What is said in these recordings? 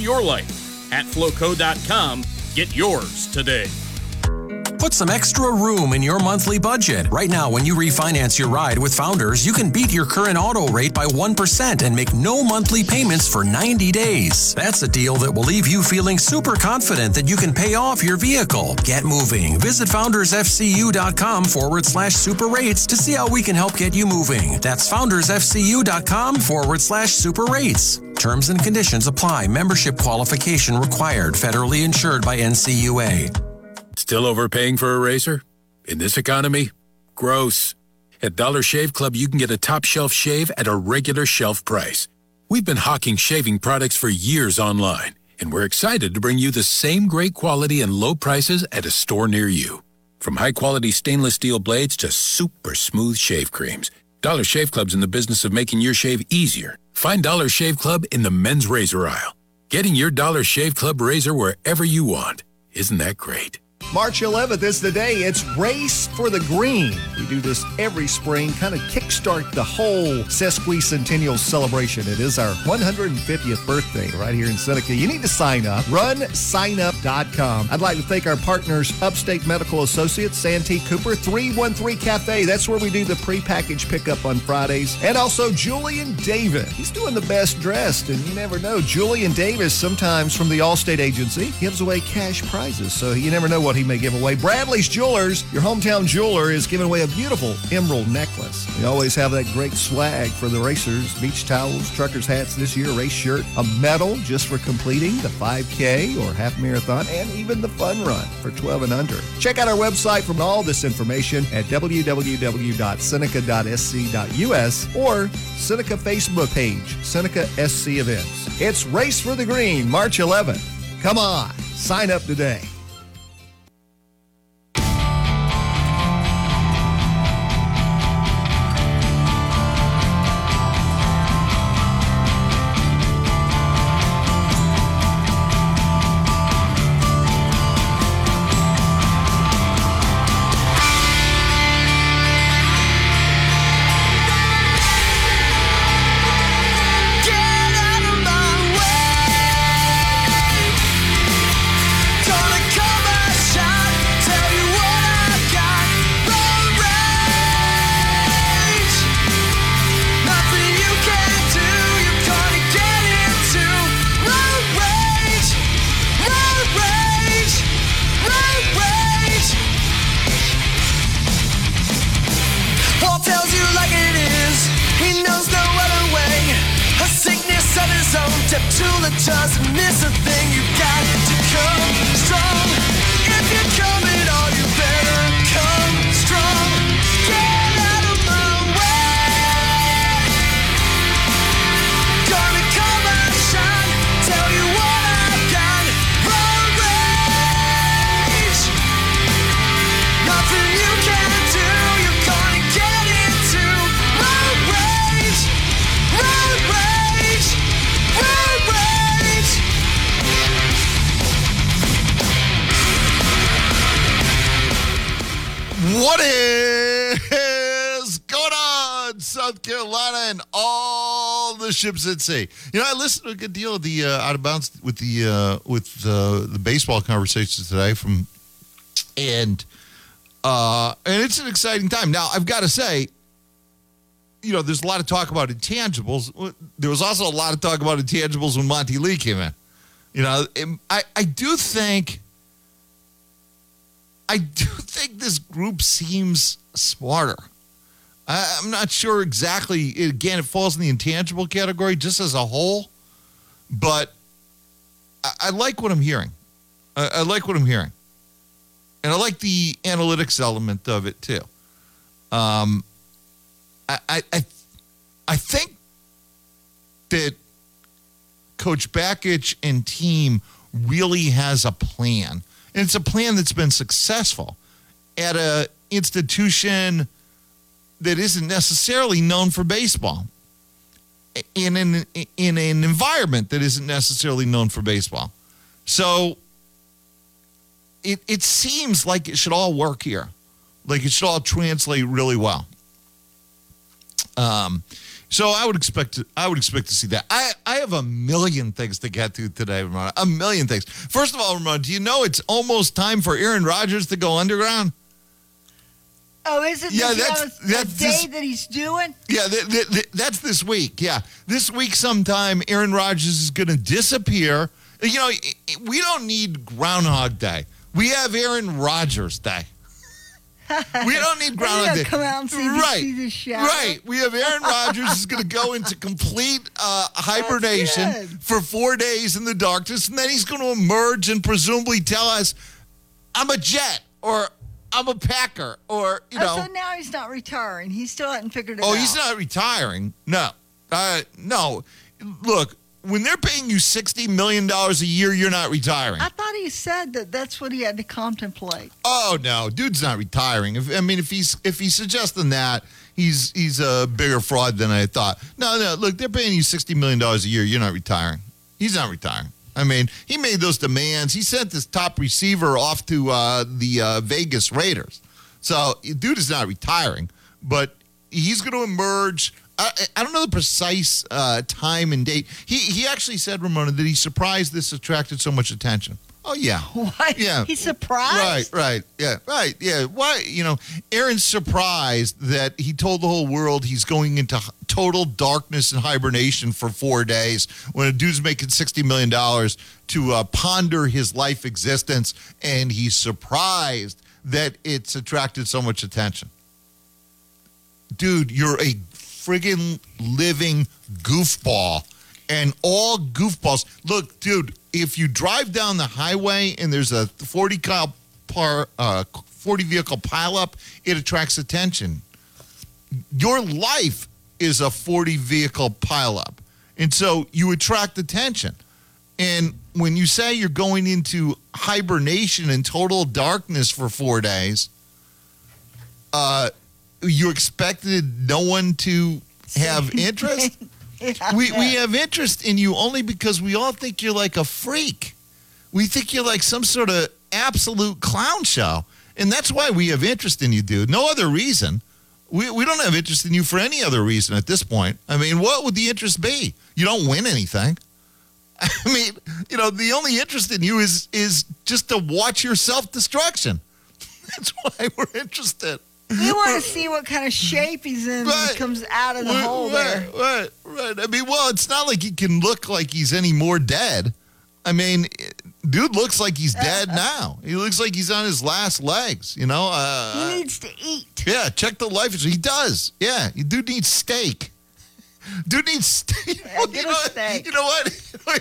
your life. At flowco.com, get yours today. Put some extra room in your monthly budget. Right now, when you refinance your ride with Founders, you can beat your current auto rate by 1% and make no monthly payments for 90 days. That's a deal that will leave you feeling super confident that you can pay off your vehicle. Get moving. Visit foundersfcu.com forward slash super rates to see how we can help get you moving. That's foundersfcu.com forward slash super rates. Terms and conditions apply. Membership qualification required. Federally insured by NCUA. Still overpaying for a razor? In this economy? Gross. At Dollar Shave Club, you can get a top shelf shave at a regular shelf price. We've been hawking shaving products for years online, and we're excited to bring you the same great quality and low prices at a store near you. From high quality stainless steel blades to super smooth shave creams, Dollar Shave Club's in the business of making your shave easier. Find Dollar Shave Club in the men's razor aisle. Getting your Dollar Shave Club razor wherever you want. Isn't that great? March 11th is the day. It's Race for the Green. We do this every spring, kind of kickstart the whole sesquicentennial celebration. It is our 150th birthday right here in Seneca. You need to sign up. RunSignup.com. I'd like to thank our partners, Upstate Medical Associates, Santee Cooper, 313 Cafe. That's where we do the prepackaged pickup on Fridays. And also Julian Davis. He's doing the best dressed, and you never know. Julian Davis, sometimes from the Allstate Agency, gives away cash prizes, so you never know what he may give away. Bradley's Jewelers, your hometown jeweler, is giving away a beautiful emerald necklace. We always have that great swag for the racers beach towels, truckers' hats this year, race shirt, a medal just for completing the 5K or half marathon, and even the fun run for 12 and under. Check out our website for all this information at www.seneca.sc.us or Seneca Facebook page, Seneca SC Events. It's Race for the Green, March 11th. Come on, sign up today. The ships at sea? You know, I listened to a good deal of the uh, out of bounds with the uh, with uh, the baseball conversations today from, and uh, and it's an exciting time. Now, I've got to say, you know, there's a lot of talk about intangibles. There was also a lot of talk about intangibles when Monte Lee came in. You know, I I do think. I do think this group seems smarter. I, I'm not sure exactly. Again, it falls in the intangible category just as a whole, but I, I like what I'm hearing. I, I like what I'm hearing, and I like the analytics element of it too. Um, I, I, I, think that Coach Bakich and team really has a plan. And it's a plan that's been successful at a institution that isn't necessarily known for baseball. In an in an environment that isn't necessarily known for baseball. So it it seems like it should all work here. Like it should all translate really well. Um So I would expect to, I would expect to see that. I, I have a million things to get to today, Ramona. A million things. First of all, Ramona, do you know it's almost time for Aaron Rodgers to go underground? Oh, is it? Yeah, that's- that's a day this- that he's doing? Yeah, th- th- th- that's this week. Yeah, this week sometime Aaron Rodgers is going to disappear. You know, we don't need Groundhog Day. We have Aaron Rodgers Day. We don't need Groundhog Day. come out and see- right, see the right. We have Aaron Rodgers is going to go into complete uh, hibernation for four days in the darkness, and then he's going to emerge and presumably tell us, "I'm a Jet" or "I'm a Packer" or you know. Oh, so now he's not retiring. He still hadn't figured it out. Oh, he's not retiring. No, uh, no. Look, when they're paying you sixty million dollars a year, you're not retiring. I thought he said that that's what he had to contemplate. Oh no, dude's not retiring. If I mean, if he's if he's suggesting that, he's he's a bigger fraud than I thought. No, no. Look, they're paying you sixty million dollars a year. You're not retiring. He's not retiring. I mean, he made those demands. He sent his top receiver off to uh, the uh, Vegas Raiders. So, dude is not retiring, but he's going to emerge. I, I don't know the precise uh, time and date. He he actually said, Ramona, that he's surprised this attracted so much attention. Oh yeah, What? Yeah. He's surprised. Right, right, yeah, right, yeah. Why, you know, Aaron's surprised that he told the whole world he's going into total darkness and hibernation for four days when a dude's making $60 million to uh, ponder his life existence, and he's surprised that it's attracted so much attention. Dude, you're a friggin' living goofball. And all goofballs. Look, dude, if you drive down the highway and there's a 40 car par, uh, 40 vehicle pileup, it attracts attention. Your life is a 40 vehicle pileup. And so you attract attention. And when you say you're going into hibernation and total darkness for four days, uh, you expected no one to have interest? We, we have interest in you only because we all think you're like a freak. We think you're like some sort of absolute clown show. And that's why we have interest in you, dude. No other reason. We, we don't have interest in you for any other reason at this point. I mean, what would the interest be? You don't win anything. I mean, you know, the only interest in you is is just to watch your self destruction. That's why we're interested. We want to see what kind of shape he's in when he comes out of the right, hole right, there. Right, right. I mean, well, it's not like he can look like he's any more dead. I mean, dude looks like he's dead now. He looks like he's on his last legs. You know. Uh, He needs to eat. yeah, check the life. He does. Yeah, you dude needs steak. Dude needs steak. Yeah, you know, steak. You know what?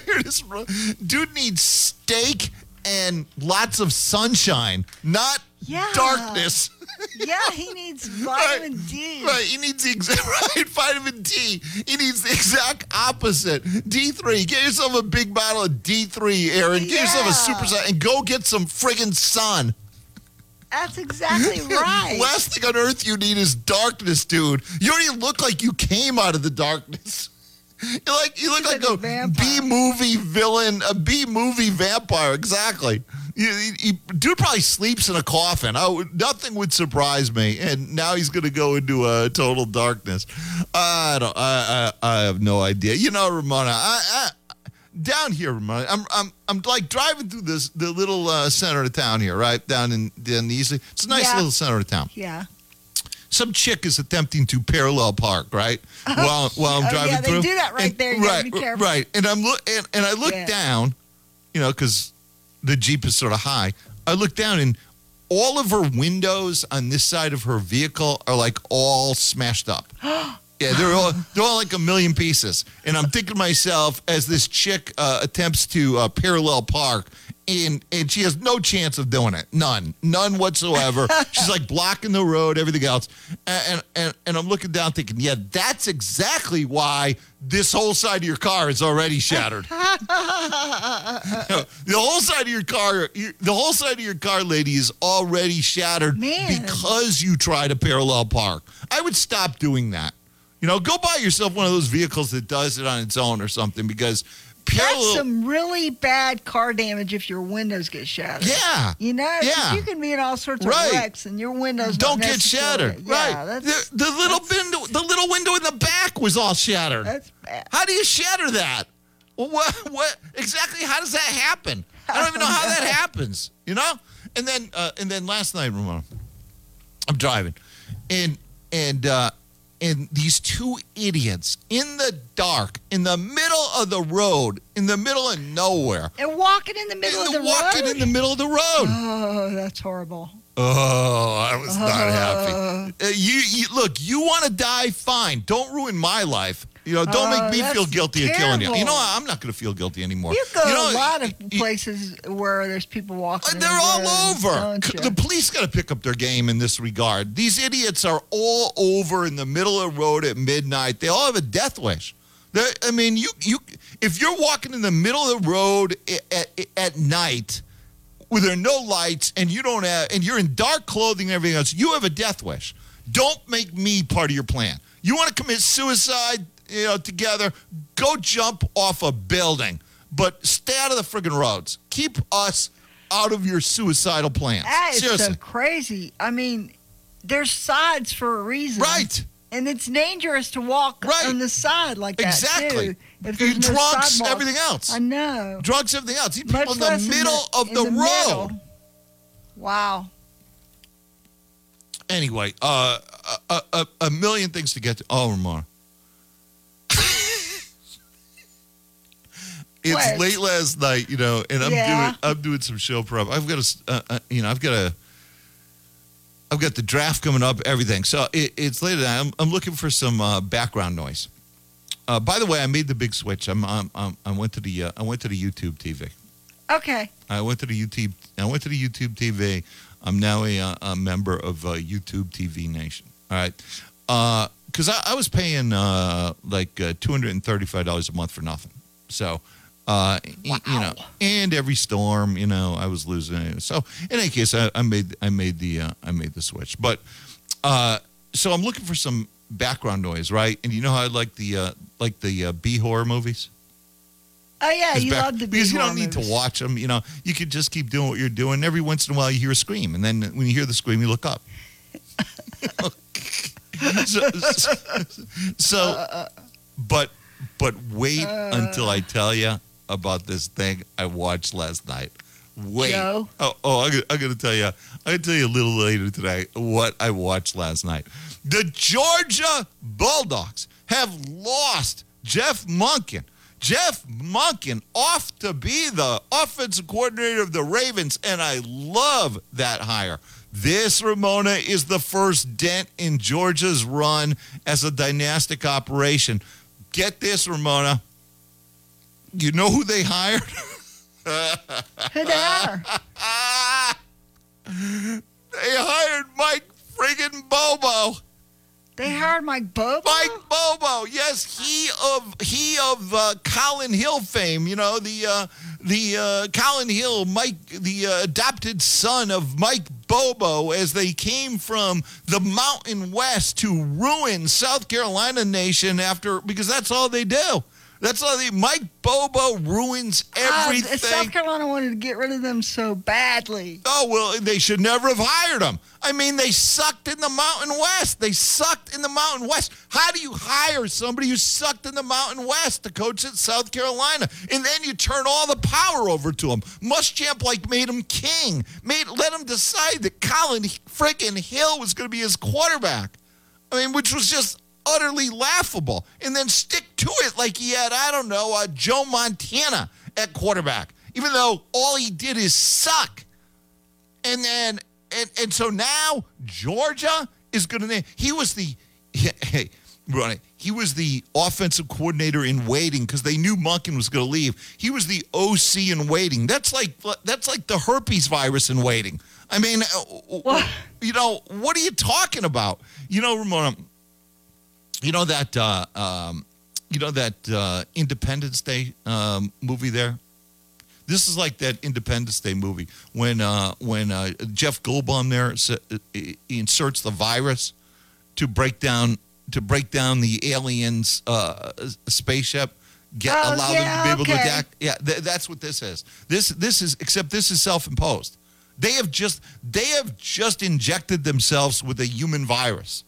Here it is, bro. Dude needs steak and lots of sunshine, not Yeah. darkness. Yeah, he needs vitamin D. Right, he needs the exact right vitamin D. He needs the exact opposite. D3. Get yourself a big bottle of D3, Aaron. Get yourself a super sun and go get some friggin' sun. That's exactly right. Last thing on earth you need is darkness, dude. You don't even look like you came out of the darkness. You like you look He's like, like a a vampire. B movie villain, a B movie vampire. Exactly. You, you- dude probably sleeps in a coffin. I nothing would surprise me. And now he's going to go into a total darkness. I don't. I, I I have no idea. You know, Ramona. I, I down here, Ramona. I'm I'm I'm like driving through this the little uh, center of town here, right down in in the east. It's a nice Yeah. little center of town yeah. some chick is attempting to parallel park, right? While while I'm Oh, driving yeah, they through. do that right And- there. You right, be careful. right. And I'm look and, and I look Yeah. down, you know, because the Jeep is sort of high. I look down and all of her windows on this side of her vehicle are like all smashed up. Yeah, they're all they're all like a million pieces, and I'm thinking to myself as this chick uh, attempts to uh, parallel park, and and she has no chance of doing it, none, none whatsoever. She's like blocking the road, everything else, and and and I'm looking down, thinking, yeah, that's exactly why this whole side of your car is already shattered. the whole side of your car, the whole side of your car, lady, is already shattered Man. because you try to parallel park. I would stop doing that. You know, go buy yourself one of those vehicles that does it on its own or something because That's some really bad car damage if your windows get shattered. yeah. You know, Yeah. you can be in all sorts of Right. wrecks and your windows Don't get shattered. Yeah, right. The, the little window, the little window in the back was all shattered. that's bad. How do you shatter that? What? What exactly? How does that happen? I don't even know how that happens. You know? And then, uh, and then last night, Ramona, I'm driving, and and uh, and these two idiots in the dark, in the middle of the road, in the middle of nowhere, And walking in the middle of the walking road. in the middle of the road. oh, that's horrible. Oh, I was not happy. Uh, you, you look. You want to die? Fine. Don't ruin my life. You know, don't Oh, make me feel guilty of killing you. You know. I'm not going to feel guilty anymore. You go know, to a lot of y- places where there's people walking. Uh, in They're all over. you? The police got to pick up their game in this regard. These idiots are all over in the middle of the road at midnight. They all have a death wish. They're, I mean, you you if you're walking in the middle of the road at, at, at night where there are no lights and you don't have and you're in dark clothing and everything else, you have a death wish. Don't make me part of your plan. You want to commit suicide, you know, together, go jump off a building, but stay out of the friggin' roads. Keep us out of your suicidal plans. That is Seriously. so crazy. I mean, there's sides for a reason. Right. And it's dangerous to walk Right. on the side like that Exactly. too. If there's no Drunks, sidewalk. everything else. I know. Drugs, everything else. These people in the less in middle of in the, road. middle. Wow. Anyway, uh, a, a, a million things to get to. Oh, Ramona. It's What? late last night, you know, and I'm Yeah. doing I'm doing some show prep. I've got a, uh, uh, you know, I've got a, I've got the draft coming up, everything. So it, it's late at night. I'm, I'm looking for some uh, background noise. Uh, by the way, I made the big switch. I'm, I'm, I'm I went to the uh, I went to the YouTube TV. Okay. I went to the YouTube. I went to the YouTube TV. I'm now a, a member of uh, YouTube TV Nation. All right, because I, I was paying uh, like uh, two hundred and thirty-five dollars a month for nothing. So, uh, y- you know, and every storm, you know, I was losing it. So, in any case, I, I made I made the uh, I made the switch. But uh, so I'm looking for some background noise, right? And you know how I like the uh, like the uh, B horror movies. Oh yeah, you back- love the because you don't need movies. to watch them. You know, you could just keep doing what you're doing. Every once in a while, you hear a scream, and then when you hear the scream, you look up. so, so- but but wait until I tell you about this thing I watched last night. Wait. Joe? Oh, oh I'm, I'm gonna tell you. I'm gonna tell you a little later today what I watched last night. The Georgia Bulldogs have lost Jeff Monken. Jeff Monken off to be the offensive coordinator of the Ravens, and I love that hire. This, Ramona, is the first dent in Georgia's run as a dynastic operation. Get this, Ramona. You know who they hired? Who they are? They hired Mike friggin' Bobo. They hired Mike Bobo. Mike Bobo, yes, he of he of uh, Collin Hill fame. You know the uh, the uh, Collin Hill, Mike, the uh, adopted son of Mike Bobo, as they came from the Mountain West to ruin South Carolina nation after because that's all they do. That's all they. Mike Bobo ruins Ah, everything. South Carolina wanted to get rid of them so badly. Oh, well, they should never have hired him. I mean, they sucked in the Mountain West. They sucked in the Mountain West. How do you hire somebody who sucked in the Mountain West to coach at South Carolina? And then you turn all the power over to him. Muschamp, like, made him king, made let him decide that Collin freaking Hill was going to be his quarterback. I mean, which was just utterly laughable. And then stick to it like he had, I don't know, uh, Joe Montana at quarterback, even though all he did is suck. And then, and, and so now Georgia is going to, he was the, hey, Ronnie, he was the offensive coordinator in waiting because they knew Monken was going to leave. He was the OC in waiting. That's like, that's like the herpes virus in waiting. I mean, uh, you know, what are you talking about? You know, Ramona, you know that uh, um, you know that uh, Independence Day um, movie there. This is like that Independence Day movie when uh, when uh, Jeff Goldblum there uh, inserts the virus to break down to break down the aliens' uh, spaceship. get Oh, allow them yeah, to be able to okay. attack. Yeah, th- that's what this is. This this is except this is self-imposed. They have just they have just injected themselves with a human virus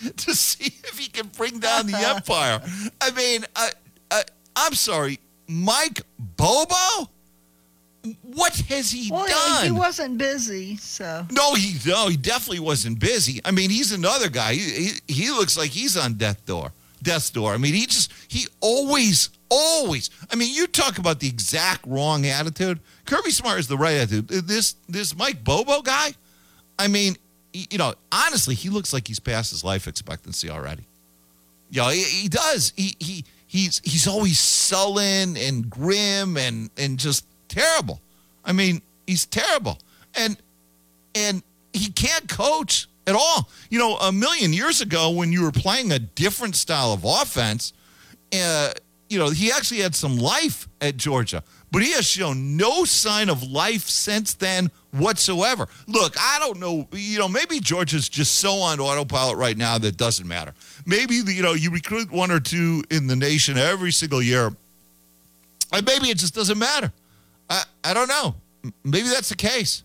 to see if he can bring down the empire. I mean, uh, uh, I'm sorry, Mike Bobo. What has he Well, done? he wasn't busy, so. No, he no, he definitely wasn't busy. I mean, he's another guy. He, he he looks like he's on death door, death's door. I mean, he just he always always. I mean, you talk about the exact wrong attitude. Kirby Smart is the right attitude. This this Mike Bobo guy. I mean, you know, honestly, he looks like he's past his life expectancy already. Yeah, he, he does. He he he's he's always sullen and grim and and just terrible. I mean, he's terrible. And and he can't coach at all. You know, a million years ago when you were playing a different style of offense, uh, you know, he actually had some life at Georgia, but he has shown no sign of life since then whatsoever. Look, I don't know, you know, maybe Georgia's just so on autopilot right now that it doesn't matter. Maybe, you know, you recruit one or two in the nation every single year, and maybe it just doesn't matter. I, I don't know. Maybe that's the case.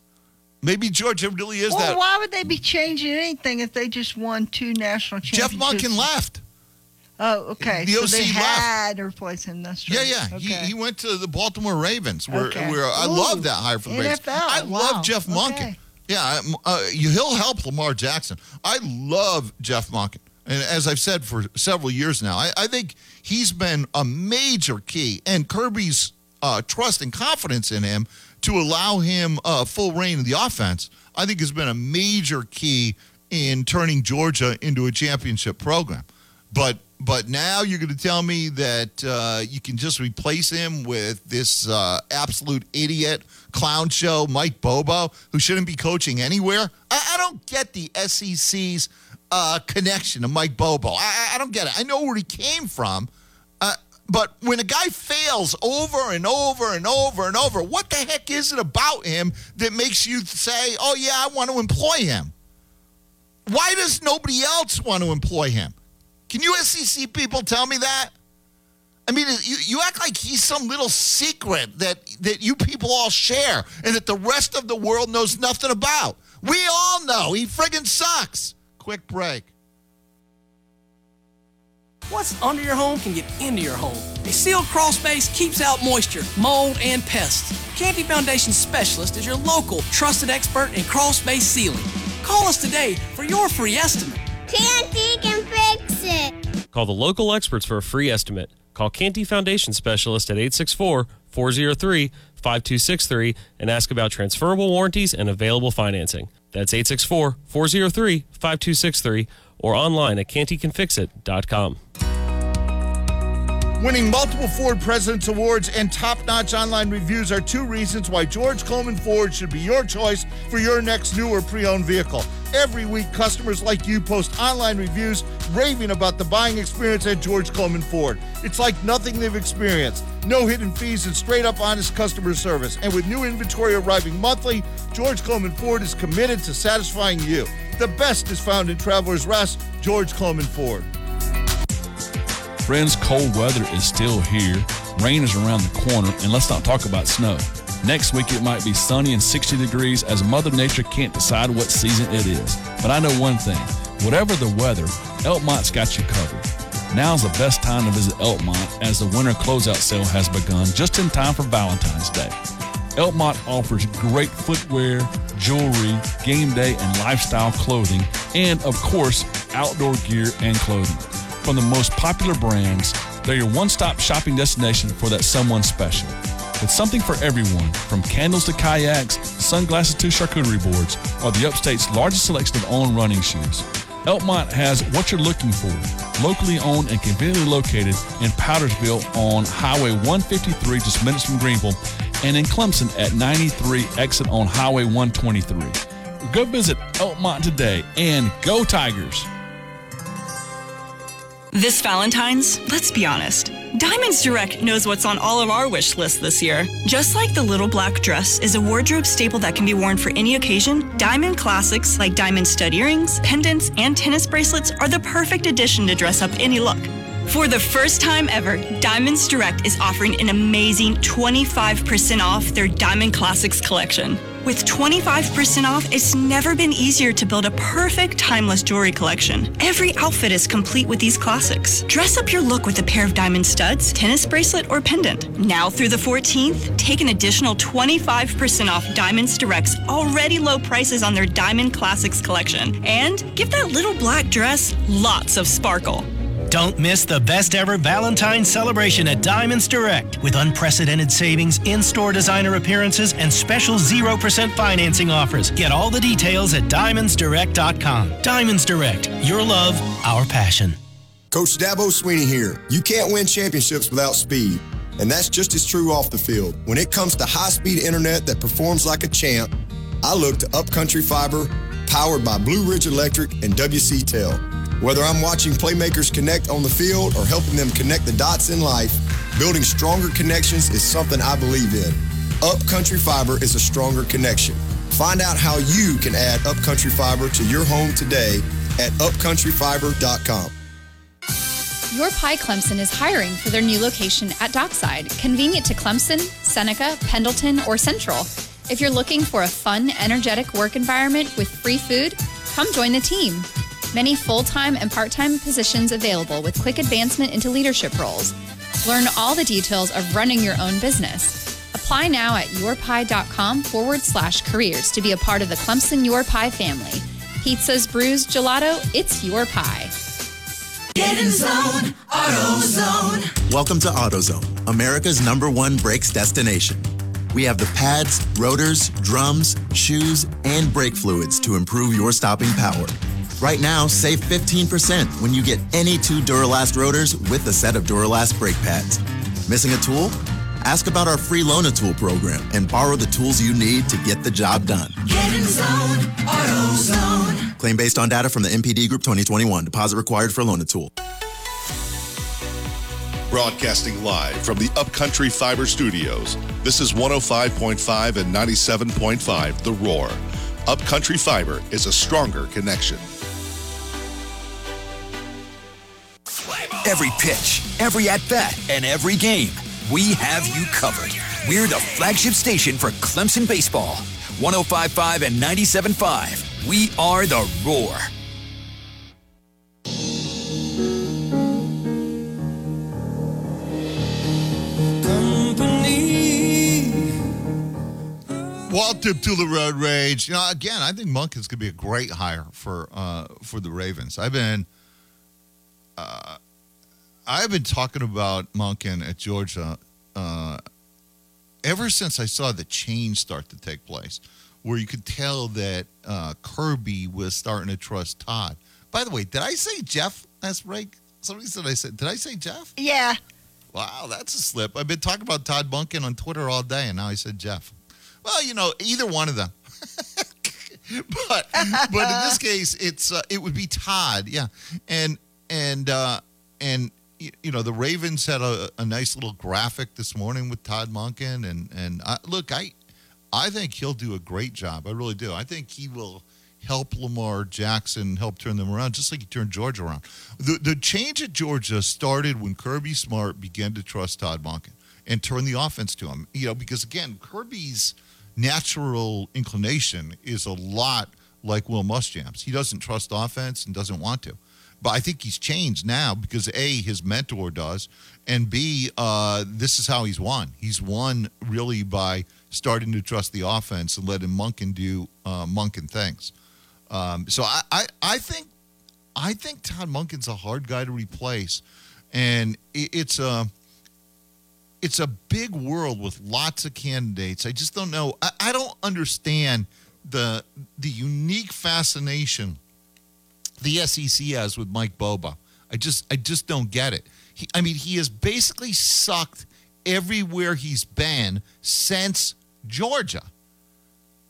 Maybe Georgia really is Well, that. why would they be changing anything if they just won two national championships? Jeff? Monken left. Oh, okay. The so OC they left. had to replace him. That's true. Yeah, yeah. Okay. He, he went to the Baltimore Ravens, where, Okay. where I Ooh, love that hire for the Ravens. NFL, I wow, love Jeff Monken. okay. Yeah, uh, he'll help Lamar Jackson. I love Jeff Monken. And as I've said for several years now, I, I think he's been a major key. And Kirby's uh, trust and confidence in him to allow him uh, full reign of the offense, I think has been a major key in turning Georgia into a championship program. But but now you're going to tell me that uh, you can just replace him with this uh, absolute idiot clown show, Mike Bobo, who shouldn't be coaching anywhere. I, I don't get the SEC's uh, connection to Mike Bobo. I, I- don't get it. I know where he came from. Uh, but when a guy fails over and over and over and over, what the heck is it about him that makes you say, oh, yeah, I want to employ him? Why does nobody else want to employ him? Can you SEC people tell me that? I mean, you, you act like he's some little secret that, that you people all share and that the rest of the world knows nothing about. We all know he friggin' sucks. Quick break. What's under your home can get into your home. A sealed crawl space keeps out moisture, mold, and pests. Canty Foundation Specialist is your local trusted expert in crawl space sealing. Call us today for your free estimate. Canty can fix it. Call the local experts for a free estimate. Call Canty Foundation Specialist at 864 403 5263 and ask about transferable warranties and available financing. That's 864 403 5263 or online at cantycanfixit.com. Winning multiple Ford President's Awards and top notch online reviews are two reasons why George Coleman Ford should be your choice for your next new or pre owned vehicle. Every week, customers like you post online reviews raving about the buying experience at George Coleman Ford. It's like nothing they've experienced. No hidden fees and straight up honest customer service. And with new inventory arriving monthly, George Coleman Ford is committed to satisfying you. The best is found in Traveler's Rest, George Coleman Ford. Friends, cold weather is still here. Rain is around the corner, and let's not talk about snow. Next week, it might be sunny and 60 degrees as Mother Nature can't decide what season it is. But I know one thing whatever the weather, Elkmont's got you covered. Now's the best time to visit Elkmont as the winter closeout sale has begun just in time for Valentine's Day. Elkmont offers great footwear, jewelry, game day and lifestyle clothing, and of course, outdoor gear and clothing. From the most popular brands, they're your one stop shopping destination for that someone special. With something for everyone, from candles to kayaks, sunglasses to charcuterie boards, or the upstate's largest selection of on running shoes. Elkmont has what you're looking for. Locally owned and conveniently located in Powdersville on Highway 153, just minutes from Greenville, and in Clemson at 93 exit on Highway 123. Go visit Elkmont today and go Tigers! This Valentine's, let's be honest, Diamonds Direct knows what's on all of our wish lists this year. Just like the little black dress is a wardrobe staple that can be worn for any occasion, diamond classics like diamond stud earrings, pendants, and tennis bracelets are the perfect addition to dress up any look. For the first time ever, Diamonds Direct is offering an amazing 25% off their Diamond Classics collection. With 25% off, it's never been easier to build a perfect timeless jewelry collection. Every outfit is complete with these classics. Dress up your look with a pair of diamond studs, tennis bracelet, or pendant. Now through the 14th, take an additional 25% off Diamonds Direct's already low prices on their Diamond Classics collection. And give that little black dress lots of sparkle. Don't miss the best ever Valentine's celebration at Diamonds Direct with unprecedented savings, in store designer appearances, and special 0% financing offers. Get all the details at diamondsdirect.com. Diamonds Direct, your love, our passion. Coach Dabo Swinney here. You can't win championships without speed. And that's just as true off the field. When it comes to high speed internet that performs like a champ, I look to Upcountry Fiber, powered by Blue Ridge Electric and WC Tel. Whether I'm watching playmakers connect on the field or helping them connect the dots in life, building stronger connections is something I believe in. Upcountry Fiber is a stronger connection. Find out how you can add Upcountry Fiber to your home today at upcountryfiber.com. Your Pie Clemson is hiring for their new location at Dockside, convenient to Clemson, Seneca, Pendleton, or Central. If you're looking for a fun, energetic work environment with free food, come join the team. Many full time and part time positions available with quick advancement into leadership roles. Learn all the details of running your own business. Apply now at yourpie.com forward slash careers to be a part of the Clemson Your Pie family. Pizzas, brews, gelato, it's your pie. Get in zone, AutoZone. Welcome to AutoZone, America's number one brakes destination. We have the pads, rotors, drums, shoes, and brake fluids to improve your stopping power. Right now, save 15% when you get any two Duralast rotors with a set of Duralast brake pads. Missing a tool? Ask about our free Loan a Tool program and borrow the tools you need to get the job done. Get in zone, AutoZone. Claim based on data from the NPD Group 2021. Deposit required for Loan a Tool. Broadcasting live from the Upcountry Fiber Studios. This is 105.5 and 97.5 The Roar. Upcountry Fiber is a stronger connection. Every pitch, every at bat, and every game, we have you covered. We're the flagship station for Clemson baseball. 1055 and 97.5. We are the Roar. Walt tip to the road rage. You know, again, I think Monk is going to be a great hire for uh, for the Ravens. I've been uh, I've been talking about Monken at Georgia uh, ever since I saw the change start to take place, where you could tell that uh, Kirby was starting to trust Todd. By the way, did I say Jeff last break? Somebody said I said. Did I say Jeff? Yeah. Wow, that's a slip. I've been talking about Todd Monken on Twitter all day, and now I said Jeff. Well, you know, either one of them. but but in this case, it's uh, it would be Todd, yeah, and and uh, and you know the Ravens had a, a nice little graphic this morning with Todd Monken, and and I, look, I I think he'll do a great job. I really do. I think he will help Lamar Jackson help turn them around, just like he turned Georgia around. The the change at Georgia started when Kirby Smart began to trust Todd Monken and turn the offense to him. You know, because again, Kirby's natural inclination is a lot like Will Muschamp's. He doesn't trust offense and doesn't want to. But I think he's changed now because A, his mentor does, and B, uh, this is how he's won. He's won really by starting to trust the offense and letting Monken do uh, Monken things. Um, so I, I, I think I think Todd Monken's a hard guy to replace, and it, it's a it's a big world with lots of candidates. I just don't know. I, I don't understand the the unique fascination the SEC has with Mike Bobo. I just I just don't get it. He, I mean, he has basically sucked everywhere he's been since Georgia.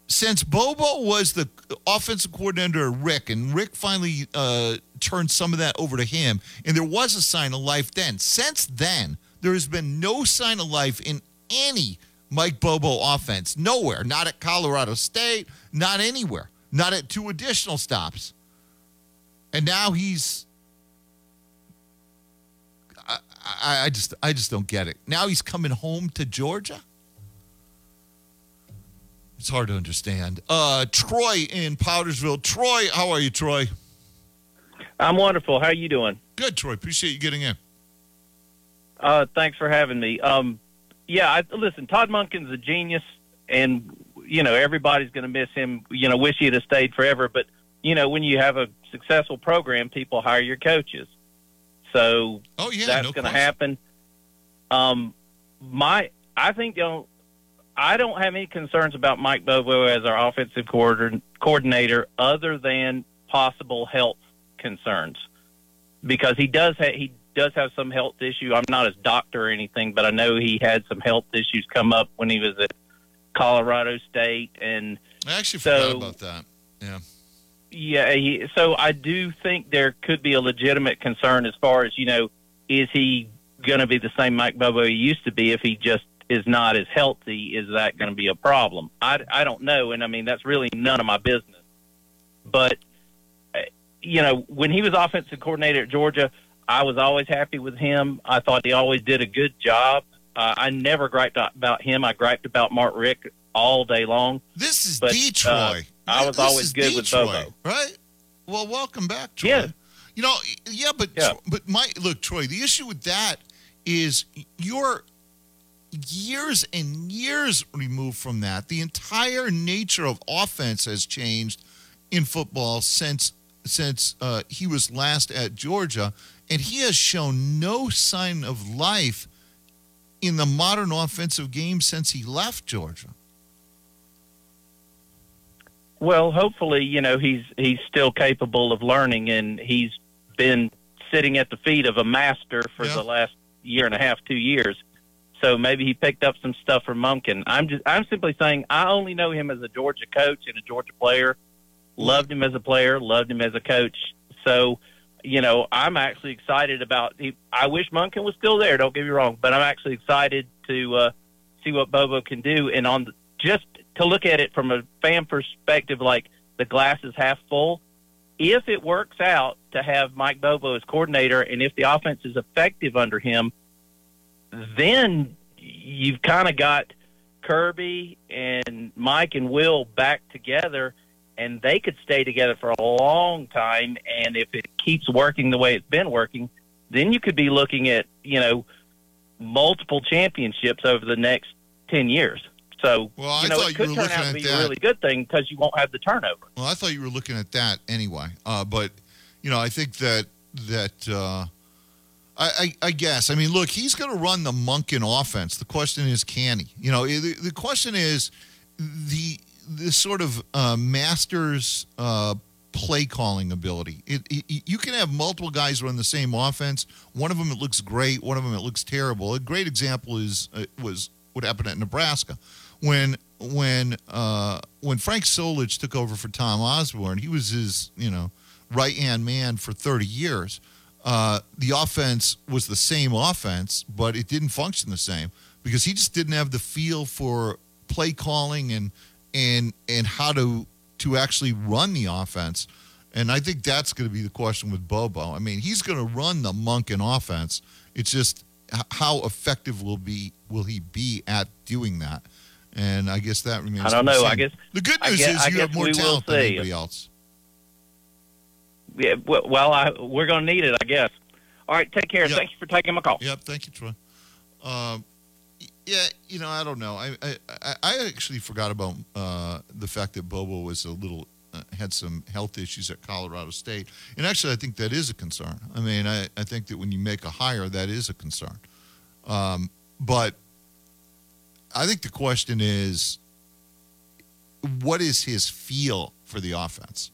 Since Bobo was the offensive coordinator of Richt, and Richt finally uh, turned some of that over to him, and there was a sign of life then. Since then, there has been no sign of life in any Mike Bobo offense. Nowhere. Not at Colorado State, not anywhere. Not at two additional stops. And now he's I, I just I just don't get it. Now he's coming home to Georgia. It's hard to understand. Uh, Troy in Powdersville. Troy, how are you, Troy? I'm wonderful. How are you doing? Good, Troy. Appreciate you getting in. Uh, thanks for having me. Um, yeah, I, listen, Todd Monken's a genius, and you know everybody's going to miss him. You know, wish he'd have stayed forever. But you know, when you have a successful program, people hire your coaches. So oh yeah, that's no going to happen. Um, my, I think you know, I don't have any concerns about Mike Bobo as our offensive coordinator, other than possible health concerns, because he does ha- he does have some health issue. I'm not his doctor or anything, but I know he had some health issues come up when he was at Colorado State, and I actually so, forgot about that. Yeah. Yeah, he, so I do think there could be a legitimate concern as far as you know, is he going to be the same Mike Bobo he used to be if he just is not as healthy? Is that going to be a problem? I, I don't know, and I mean that's really none of my business. But uh, you know, when he was offensive coordinator at Georgia, I was always happy with him. I thought he always did a good job. Uh, I never griped about him. I griped about Mark Richt all day long. This is But, Detroit. uh, I was always good with Detroit, Bobo. right? Well, welcome back, Troy. Yeah. You know, yeah, but Yeah. but my look, Troy. The issue with that is you're years and years removed from that. The entire nature of offense has changed in football since since uh, he was last at Georgia, and he has shown no sign of life in the modern offensive game since he left Georgia. Well, hopefully, you know he's he's still capable of learning, and he's been sitting at the feet of a master for the last year and a half, two years. So maybe he picked up some stuff from Monken. I'm just I'm simply saying I only know him as a Georgia coach and a Georgia player. Loved him as a player, loved him as a coach. So, you know, I'm actually excited about. He, I wish Monken was still there. Don't get me wrong, but I'm actually excited to uh, see what Bobo can do. And on the, just to look at it from a fan perspective, like the glass is half full. If it works out to have Mike Bobo as coordinator, and if the offense is effective under him, then you've kind of got Kirby and Mike and Will back together, and they could stay together for a long time. And if it keeps working the way it's been working, then you could be looking at you know multiple championships over the next ten years. So Well, I you know thought it you could were turn out to be that. a really good thing because you won't have the turnover. Well, I thought you were looking at that anyway. Uh, but you know, I think that that uh, I, I, I guess. I mean, look, he's going to run the Monken offense. The question is, can he? You know, the, the question is the the sort of uh, master's uh, play calling ability. It, it, you can have multiple guys run the same offense. One of them it looks great. One of them it looks terrible. A great example is uh, was what happened at Nebraska when when uh, when Frank Solich took over for Tom Osborne. He was his you know right hand man for 30 years. Uh, the offense was the same offense, but it didn't function the same because he just didn't have the feel for play calling and and and how to to actually run the offense. And I think that's going to be the question with Bobo. I mean, he's going to run the Monk Monken offense. It's just how effective will be will he be at doing that? And I guess that remains. I don't know. I guess the good news guess- is you have more talent than anybody else. Yeah, well, well I, we're going to need it, I guess. All right, take care. Yep. Thank you for taking my call. Yep, thank you, Troy. Um, yeah, you know, I don't know. I I, I- I actually forgot about uh, the fact that Bobo was a little uh, had some health issues at Colorado State, and actually, I think that is a concern. I mean, I, I think that when you make a hire, that is a concern. Um, but I think the question is, what is his feel for the offense?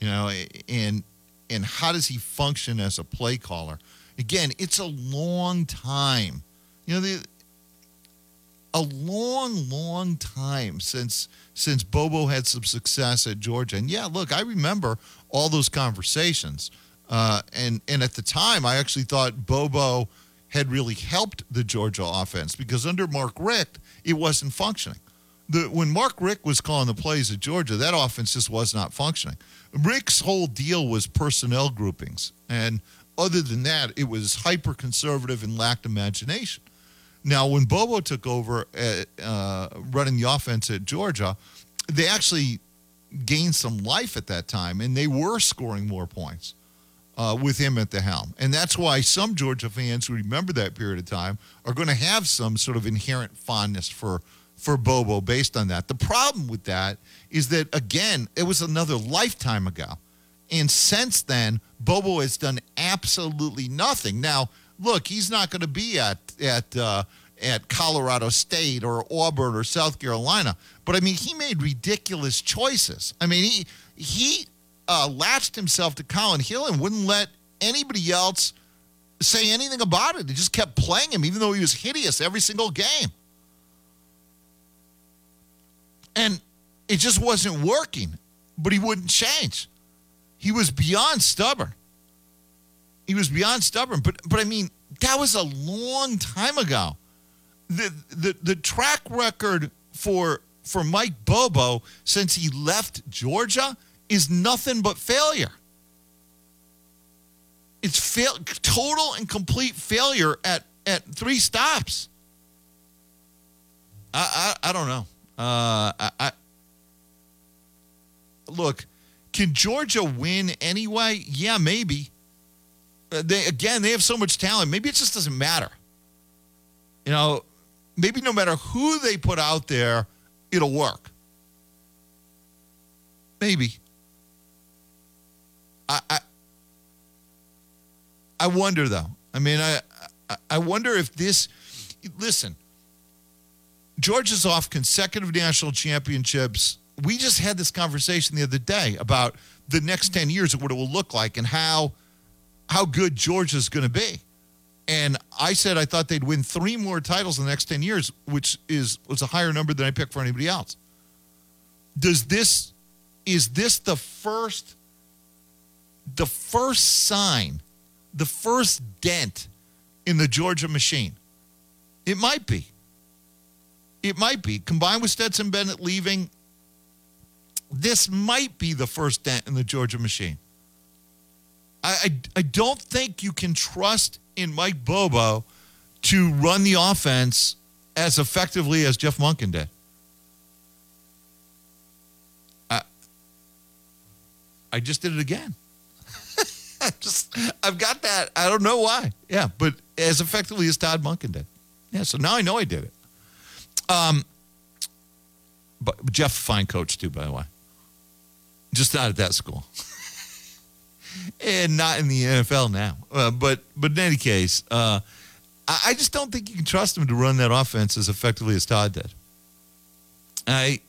You know, and and how does he function as a play caller? Again, it's a long time. You know, the a long, long time since since Bobo had some success at Georgia. And yeah, look, I remember all those conversations. Uh, and and at the time, I actually thought Bobo had really helped the Georgia offense because under Mark Richt, it wasn't functioning. The, when Mark Richt was calling the plays at Georgia, that offense just was not functioning. Richt's whole deal was personnel groupings, and other than that, it was hyper conservative and lacked imagination. Now, when Bobo took over at, uh, running the offense at Georgia, they actually gained some life at that time, and they were scoring more points uh, with him at the helm. And that's why some Georgia fans who remember that period of time are going to have some sort of inherent fondness for for Bobo based on that. The problem with that is that again, it was another lifetime ago. And since then, Bobo has done absolutely nothing. Now, look, he's not going to be at at uh, at Colorado State or Auburn or South Carolina, but I mean, he made ridiculous choices. I mean, he he uh, latched himself to Collin Hill and wouldn't let anybody else say anything about it. He just kept playing him, even though he was hideous every single game. And it just wasn't working, but he wouldn't change. He was beyond stubborn. He was beyond stubborn. But but I mean, that was a long time ago. The the the track record for for Mike Bobo since he left Georgia is nothing but failure. It's fail total and complete failure at at three stops. I I, I don't know. Uh, I, I look. Can Georgia win anyway? Yeah, maybe. Uh, they again, they have so much talent. Maybe it just doesn't matter. You know, maybe no matter who they put out there, it'll work. Maybe. I, I, I wonder though. I mean, I, I wonder if this. Listen, Georgia's off consecutive national championships. We just had this conversation the other day about the next ten years and what it will look like and how how good Georgia's going to be. And I said I thought they'd win three more titles in the next ten years, which is was a higher number than I picked for anybody else. Does this is this the first the first sign, the first dent in the Georgia machine? It might be. It might be. Combined with Stetson Bennett leaving, this might be the first dent in the Georgia machine. I, I, I don't think you can trust in Mike Bobo to run the offense as effectively as Jeff Monken did. I, I just did it again. I just I've got that. I don't know why. Yeah, but as effectively as Todd Monken did. Yeah, so now I know I did it. Um, but Jeff, fine coach too, by the way. Just not at that school, and not in the NFL now. Uh, but but in any case, uh, I, I just don't think you can trust him to run that offense as effectively as Todd did. I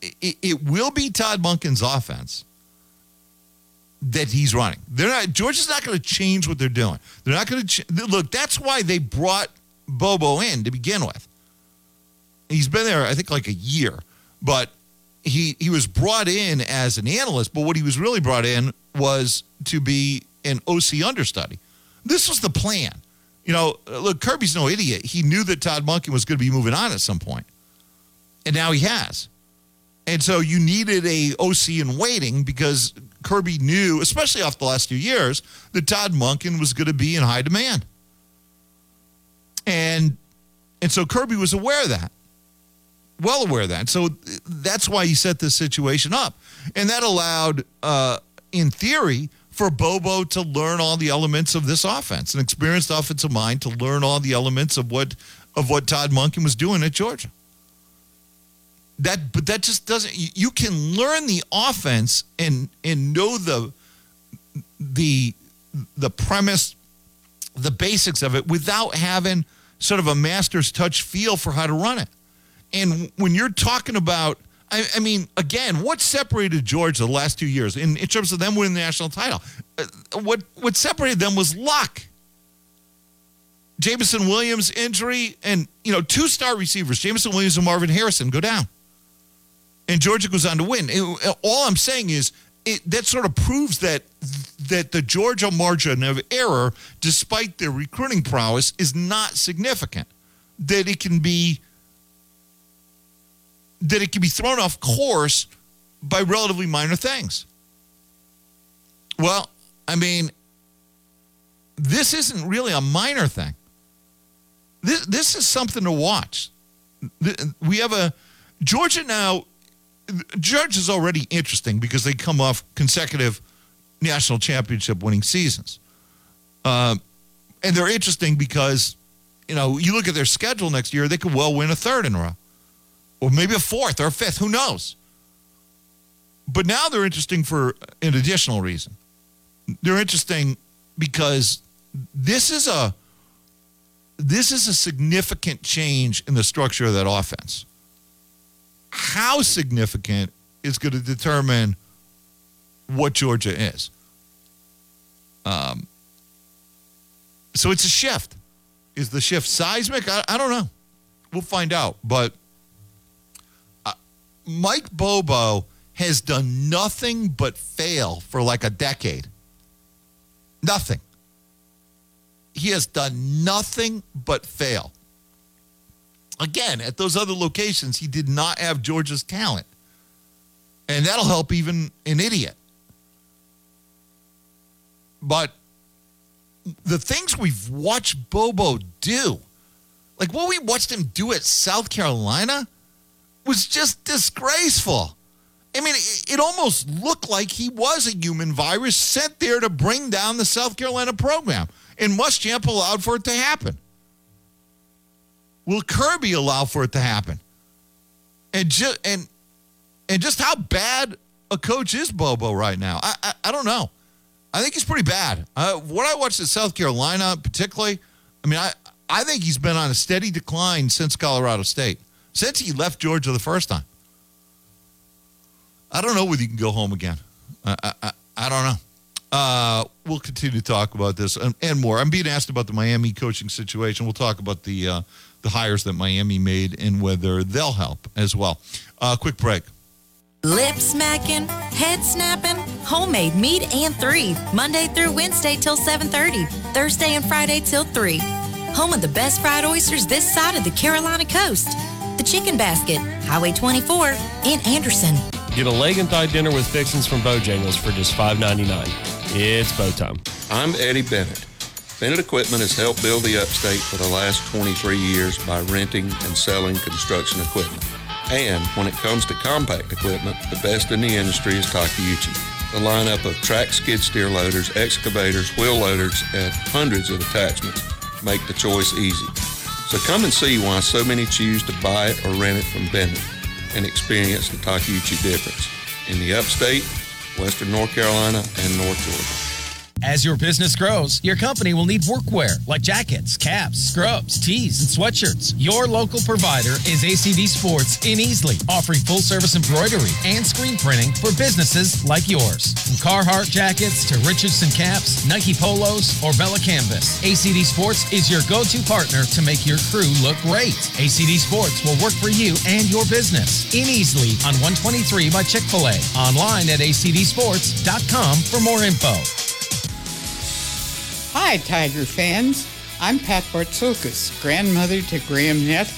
it, it will be Todd Monken's offense that he's running. They're not. Georgia's not going to change what they're doing. They're not going to ch- look. That's why they brought Bobo in to begin with. He's been there, I think, like a year, but he he was brought in as an analyst. But what he was really brought in was to be an OC understudy. This was the plan. You know, look, Kirby's no idiot. He knew that Todd Monken was going to be moving on at some point, and now he has. And so you needed a OC in waiting because Kirby knew, especially off the last few years, that Todd Monken was going to be in high demand. And and so Kirby was aware of that. Well aware of that. So that's why he set this situation up. And that allowed, uh, in theory, for Bobo to learn all the elements of this offense, an experienced offensive mind to learn all the elements of what of what Todd Monken was doing at Georgia. That, but that just doesn't. You can learn the offense and and know the the the premise, the basics of it without having sort of a master's touch feel for how to run it. And when you're talking about, I, I mean, again, what separated Georgia the last two years in, in terms of them winning the national title? Uh, what what separated them was luck. Jameson Williams injury and you know two star receivers, Jameson Williams and Marvin Harrison, go down and Georgia goes on to win. It, all I'm saying is it, that sort of proves that that the Georgia margin of error, despite their recruiting prowess, is not significant. That it can be that it can be thrown off course by relatively minor things. Well, I mean, this isn't really a minor thing. This this is something to watch. We have a Georgia now. Georgia is already interesting because they come off consecutive national championship winning seasons, uh, and they're interesting because you know you look at their schedule next year, they could well win a third in a row, or maybe a fourth or a fifth. Who knows? But now they're interesting for an additional reason. They're interesting because this is a this is a significant change in the structure of that offense. How significant is going to determine what Georgia is. Um, so it's a shift. Is the shift seismic? I, I don't know. We'll find out. But uh, Mike Bobo has done nothing but fail for like a decade. Nothing. He has done nothing but fail. Again, at those other locations, he did not have Georgia's talent. And that'll help even an idiot. But the things we've watched Bobo do, like what we watched him do at South Carolina, was just disgraceful. I mean, it, almost looked like he was a human virus sent there to bring down the South Carolina program. And Muschamp allowed for it to happen. Will Kirby allow for it to happen? And just and and just how bad a coach is Bobo right now? I I, I don't know. I think he's pretty bad. Uh, what I watched at South Carolina, particularly, I mean, I I think he's been on a steady decline since Colorado State, since he left Georgia the first time. I don't know whether you can go home again. I I, I, I don't know. Uh, we'll continue to talk about this and, and more. I'm being asked about the Miami coaching situation. We'll talk about the uh, the hires that Miami made and whether they'll help as well. Uh, quick break. Lip smacking, head snapping, homemade meat and three. Monday through Wednesday till 7:30. Thursday and Friday till 3. Home of the best fried oysters this side of the Carolina coast. The Chicken Basket, Highway 24 in Anderson. Get a leg and thigh dinner with fixings from Bojangles for just $5.99. It's bow time. I'm Eddie Bennett. Bennett Equipment has helped build the upstate for the last 23 years by renting and selling construction equipment. And when it comes to compact equipment, the best in the industry is Takeuchi. The lineup of track skid steer loaders, excavators, wheel loaders, and hundreds of attachments make the choice easy. So come and see why so many choose to buy it or rent it from Bennett and experience the Takeuchi difference in the upstate, western North Carolina, and North Georgia. As your business grows, your company will need workwear like jackets, caps, scrubs, tees, and sweatshirts. Your local provider is ACD Sports in Easley, offering full service embroidery and screen printing for businesses like yours. From Carhartt jackets to Richardson caps, Nike polos, or Bella canvas, ACD Sports is your go to partner to make your crew look great. ACD Sports will work for you and your business in Easley on 123 by Chick fil A. Online at acdsports.com for more info. Hi, Tiger fans. I'm Pat Bartzokas, grandmother to Graham Neff,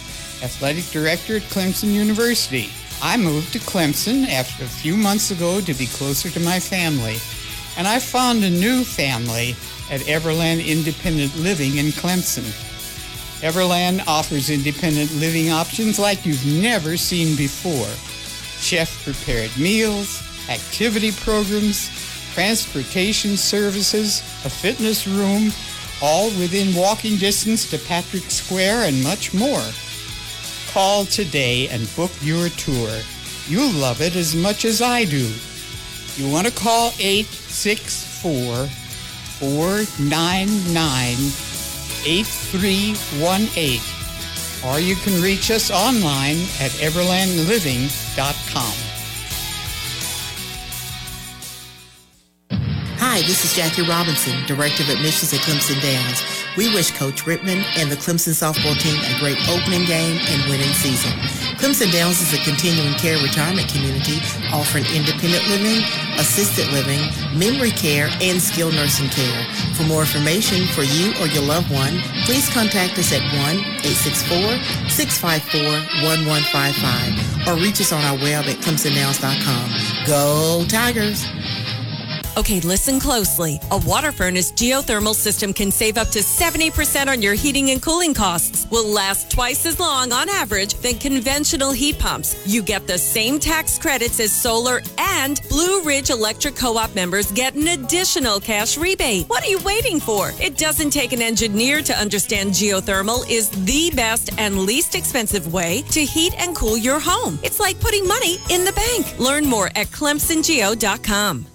athletic director at Clemson University. I moved to Clemson after a few months ago to be closer to my family, and I found a new family at Everland Independent Living in Clemson. Everland offers independent living options like you've never seen before chef prepared meals, activity programs, transportation services, a fitness room, all within walking distance to Patrick Square and much more. Call today and book your tour. You'll love it as much as I do. You want to call 864 499 8318 or you can reach us online at everlandliving.com. Hi, this is Jackie Robinson, Director of Admissions at Clemson Downs. We wish Coach Rittman and the Clemson softball team a great opening game and winning season. Clemson Downs is a continuing care retirement community offering independent living, assisted living, memory care, and skilled nursing care. For more information for you or your loved one, please contact us at 1-864-654-1155 or reach us on our web at clemsondowns.com. Go Tigers! Okay, listen closely. A water furnace geothermal system can save up to 70% on your heating and cooling costs. Will last twice as long on average than conventional heat pumps. You get the same tax credits as solar and Blue Ridge Electric Co-op members get an additional cash rebate. What are you waiting for? It doesn't take an engineer to understand geothermal is the best and least expensive way to heat and cool your home. It's like putting money in the bank. Learn more at clemsongeo.com.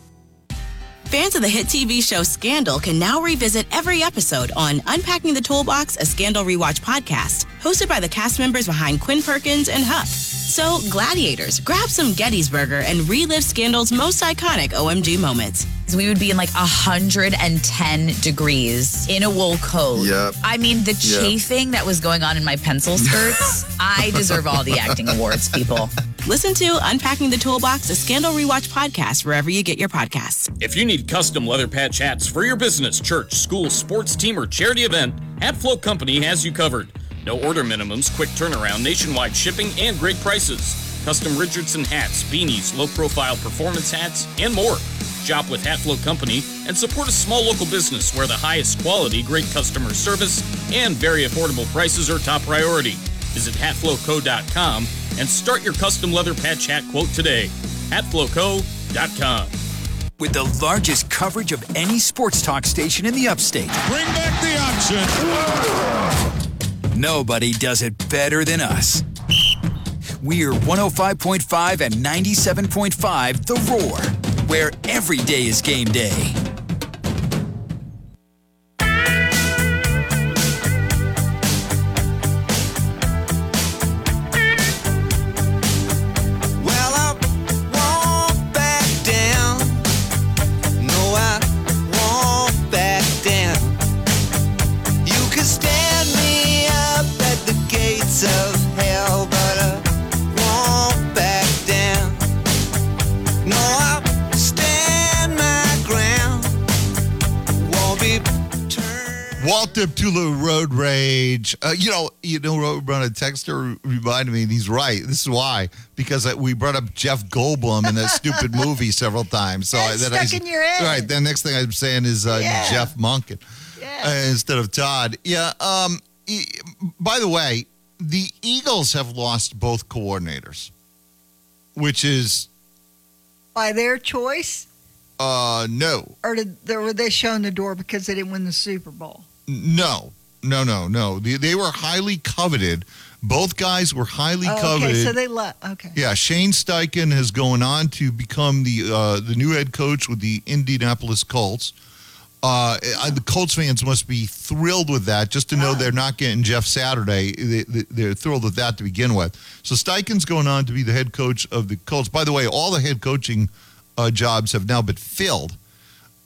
Fans of the hit TV show Scandal can now revisit every episode on Unpacking the Toolbox, a Scandal Rewatch podcast, hosted by the cast members behind Quinn Perkins and Huck. So, gladiators, grab some Gettysburger and relive Scandal's most iconic OMG moments. We would be in like 110 degrees in a wool coat. Yep. I mean, the Yep. chafing that was going on in my pencil skirts. I deserve all the acting awards, people. Listen to Unpacking the Toolbox, a Scandal Rewatch podcast, wherever you get your podcasts. If you need custom leather patch hats for your business, church, school, sports team, or charity event, Hatflow Company has you covered. No order minimums, quick turnaround, nationwide shipping, and great prices. Custom Richardson hats, beanies, low profile performance hats, and more. Shop with Hatflow Company and support a small local business where the highest quality, great customer service, and very affordable prices are top priority. Visit hatflowco.com and start your custom leather patch hat quote today. hatflowco.com. With the largest coverage of any sports talk station in the upstate. Bring back the option. Nobody does it better than us. We're 105.5 and 97.5 The Roar, where every day is game day. Walt Deptula Road Rage. Uh, you know, you know, Roadrunner Texter reminded me, and he's right. This is why because we brought up Jeff Goldblum in that stupid movie several times. So That's then I, stuck in your head. Right. The next thing I'm saying is uh, Yeah. Jeff Monken uh, instead of Todd. Yeah. Um. e- By the way, the Eagles have lost both coordinators, which is By their choice, uh no. or did, were they shown the door because they didn't win the Super Bowl? No, no, no, no. They, they were highly coveted. Both guys were highly Oh, coveted. okay, so they left. Okay. yeah, Shane Steichen has gone on to become the uh, the new head coach with the Indianapolis Colts. Uh, the Colts fans must be thrilled with that, just to know they're not getting Jeff Saturday. They, they, they're thrilled with that to begin with. So Steichen's going on to be the head coach of the Colts. By the way, all the head coaching uh, jobs have now been filled.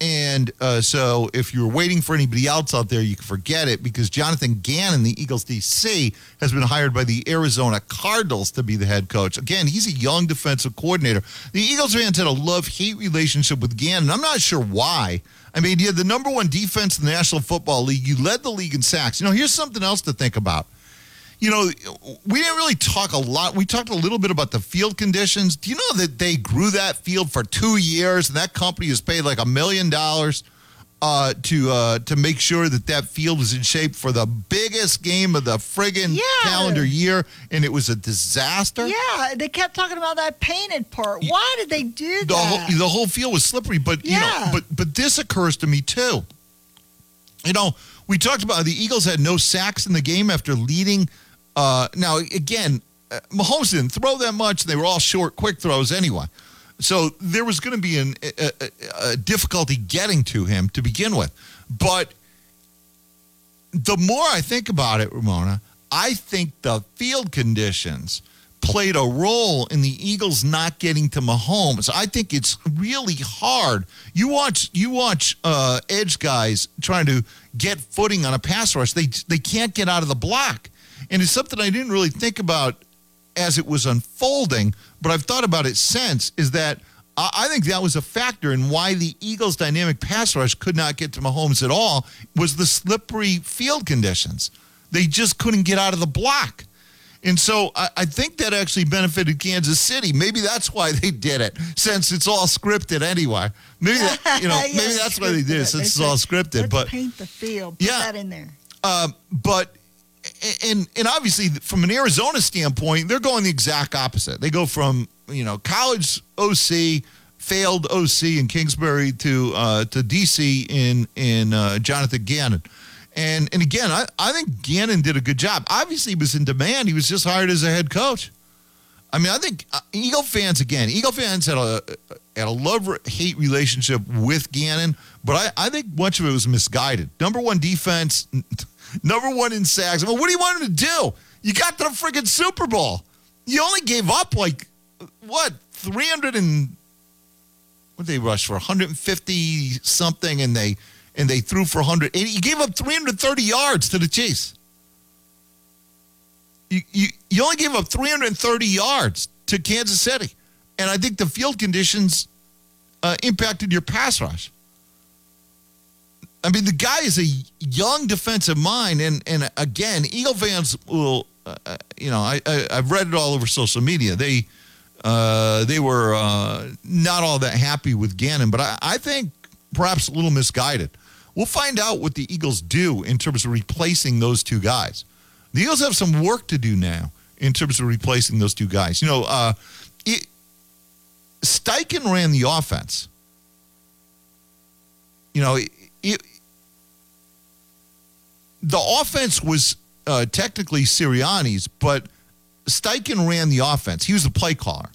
And uh, so if you're waiting for anybody else out there, you can forget it because Jonathan Gannon, the Eagles DC, has been hired by the Arizona Cardinals to be the head coach. Again, he's a young defensive coordinator. The Eagles fans had a love hate relationship with Gannon. I'm not sure why. I mean, you had the number one defense in the National Football League. You led the league in sacks. You know, here's something else to think about you know, we didn't really talk a lot. We talked a little bit about the field conditions. Do you know that they grew that field for two years, and that company has paid like a million dollars uh, to uh, to make sure that that field was in shape for the biggest game of the friggin' calendar year, and it was a disaster. Yeah, they kept talking about that painted part. Why did they do the that? whole the whole field was slippery. But you know, but but this occurs to me too. You know, we talked about the Eagles had no sacks in the game after leading. Uh, now again, uh, Mahomes didn't throw that much. They were all short, quick throws anyway. So there was going to be an, a, a, a difficulty getting to him to begin with. But the more I think about it, Ramona, I think the field conditions played a role in the Eagles not getting to Mahomes. I think it's really hard. You watch you watch uh, edge guys trying to get footing on a pass rush. They they can't get out of the block, and it's something I didn't really think about as it was unfolding. But I've thought about it since. Is that I think that was a factor in why the Eagles' dynamic pass rush could not get to Mahomes at all was the slippery field conditions. They just couldn't get out of the block. And so I, I think that actually benefited Kansas City. Maybe that's why they did it, since it's all scripted anyway. Maybe that, you know, Yeah, maybe that's why they did it, since it's all scripted. Let's But paint the field. Put Yeah. that in there. um, but and and obviously from an Arizona standpoint, they're going the exact opposite. They go from you know college OC, failed OC in Kingsbury to uh, to DC in in uh, Jonathan Gannon. And and again, I, I think Gannon did a good job. Obviously, he was in demand. He was just hired as a head coach. I mean, I think uh, Eagle fans again. Eagle fans had a had a love hate relationship with Gannon, but I, I think much of it was misguided. Number one defense, number one in sacks. What do you want him to do? You got to the freaking Super Bowl. You only gave up like what three hundred and what they rush for 150 something, and they and they threw for 180. You gave up 330 yards to the Chiefs. You, you, you only gave up 330 yards to Kansas City. And I think the field conditions uh, impacted your pass rush. I mean, the guy is a young defensive mind. And, and again, Eagle fans will, uh, you know, I, I, I've read it all over social media. They, uh, they were uh, not all that happy with Gannon, but I, I think perhaps a little misguided. We'll find out what the Eagles do in terms of replacing those two guys. The Eagles have some work to do now in terms of replacing those two guys. You know, uh, it, Steichen ran the offense. You know, it, it, the offense was uh, technically Sirianni's, but Steichen ran the offense. He was the play caller.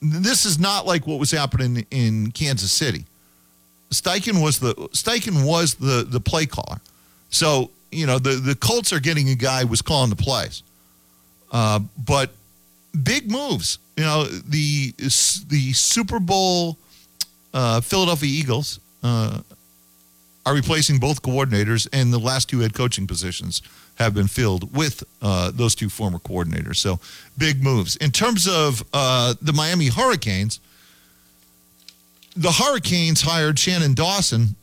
This is not like what was happening in Kansas City. Steichen was the Steichen was the the play caller. So you know the the Colts are getting a guy who was calling the plays, uh, but big moves. You know the the Super Bowl uh, Philadelphia Eagles uh, are replacing both coordinators, and the last two head coaching positions have been filled with uh, those two former coordinators. So big moves in terms of uh, the Miami Hurricanes the Hurricanes hired Shannon Dawson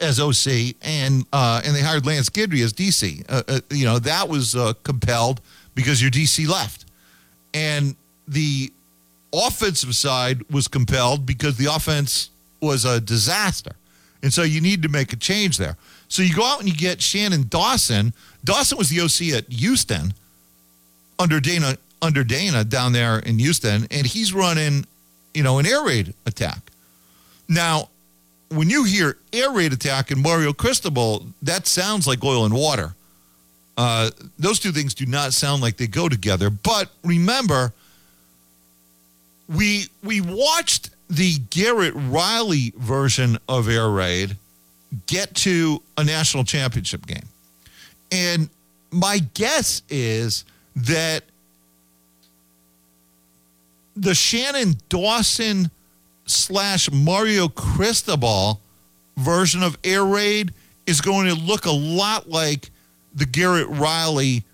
as OC, and uh, and they hired Lance Guidry as DC. Uh, uh, you know that was uh, compelled because your DC left, and the offensive side was compelled because the offense was a disaster, and so you need to make a change there. So you go out and you get Shannon Dawson. Dawson was the OC at Houston under Dana under Dana down there in Houston, and he's running you know, an air raid attack. Now, when you hear air raid attack and Mario Cristobal, that sounds like oil and water. Uh, those two things do not sound like they go together. But remember, we we watched the Garrett Riley version of air raid get to a national championship game, and my guess is that the Shannon Dawson slash Mario Cristobal version of Air Raid is going to look a lot like the Garrett Riley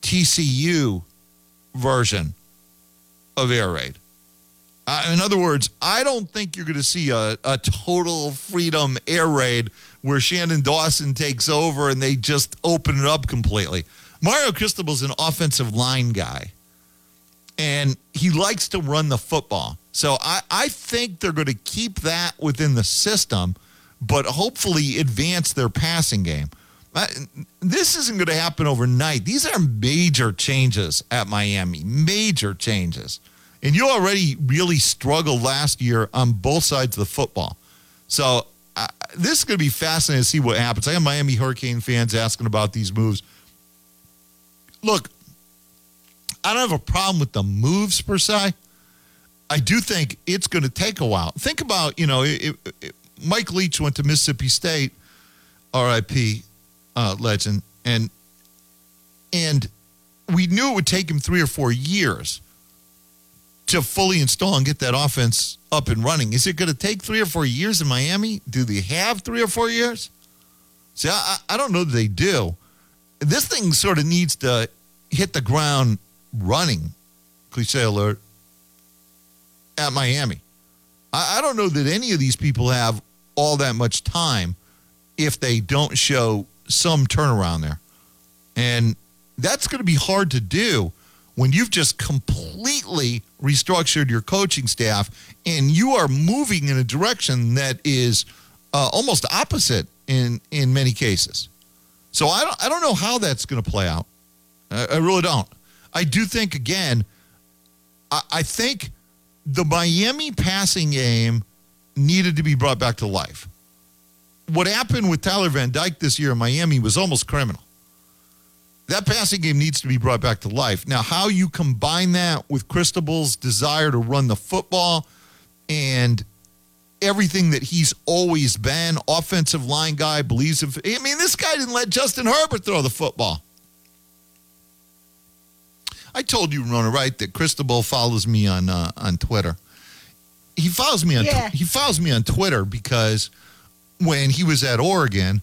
TCU version of Air Raid. Uh, in other words, I don't think you're going to see a, a total freedom air raid where Shannon Dawson takes over and they just open it up completely. Mario Cristobal's an offensive line guy and he likes to run the football. So I, I think they're going to keep that within the system, but hopefully advance their passing game. I, this isn't going to happen overnight. These are major changes at Miami, major changes. And you already really struggled last year on both sides of the football. So uh, this is going to be fascinating to see what happens. I have Miami Hurricane fans asking about these moves. Look, I don't have a problem with the moves per se. I do think it's going to take a while. Think about, you know, it, it, Mike Leach went to Mississippi State, RIP, uh, legend, and and we knew it would take him three or four years to fully install and get that offense up and running. Is it going to take three or four years in Miami? Do they have three or four years? See, I, I don't know that they do. This thing sort of needs to hit the ground running, cliche alert, at Miami. I, I don't know that any of these people have all that much time if they don't show some turnaround there. And That's going to be hard to do when you've just completely restructured your coaching staff and you are moving in a direction that is uh, almost opposite in in many cases. So I don't I don't know how that's going to play out. I, I really don't. I do think again. I, I think the Miami passing game needed to be brought back to life. What happened with Tyler Van Dyke this year in Miami was almost criminal. That passing game needs to be brought back to life. Now, how you combine that with Cristobal's desire to run the football and everything that he's always been, offensive line guy, believes if I mean this guy didn't let Justin Herbert throw the football. I told you, Rona, right, that Cristobal follows me on uh, on Twitter. He follows me on Yeah. he follows me on Twitter because when he was at Oregon,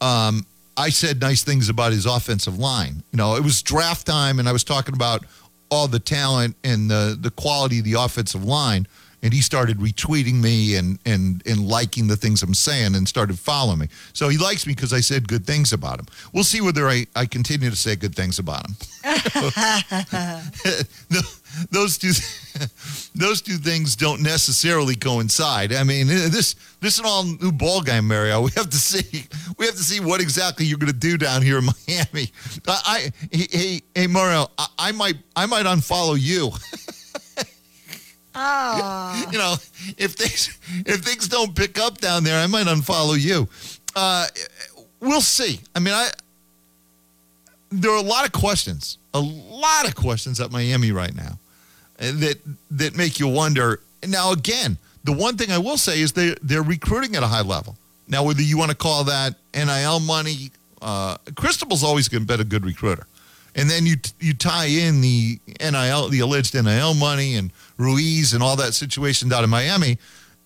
um, I said nice things about his offensive line. You know, it was draft time, and I was talking about all the talent and the the quality of the offensive line. And he started retweeting me and and and liking the things I'm saying and started following me. So he likes me because I said good things about him. We'll see whether I, I continue to say good things about him. those two those two things don't necessarily coincide. I mean, eh, this this is all new ball game, Mario. We have to see we have to see what exactly you're going to do down here in Miami. I, I hey hey Mario, I, I might I might unfollow you. Oh. you know, if things if things don't pick up down there, I might unfollow you. Uh, we'll see. I mean, I there are a lot of questions, a lot of questions at Miami right now uh, that that make you wonder. Now, again, the one thing I will say is they they're recruiting at a high level. Now, whether you want to call that NIL money, uh, Cristobal's always been a good recruiter. And then you you tie in the NIL, the alleged NIL money, and Ruiz and all that situation down in Miami,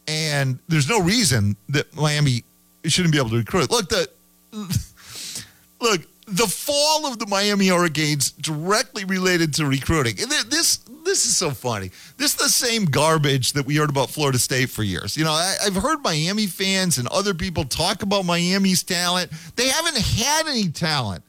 and there's no reason that Miami shouldn't be able to recruit. Look, the look the fall of the Miami Hurricanes directly related to recruiting. And this this is so funny. This is the same garbage that we heard about Florida State for years. You know, I, I've heard Miami fans and other people talk about Miami's talent. They haven't had any talent.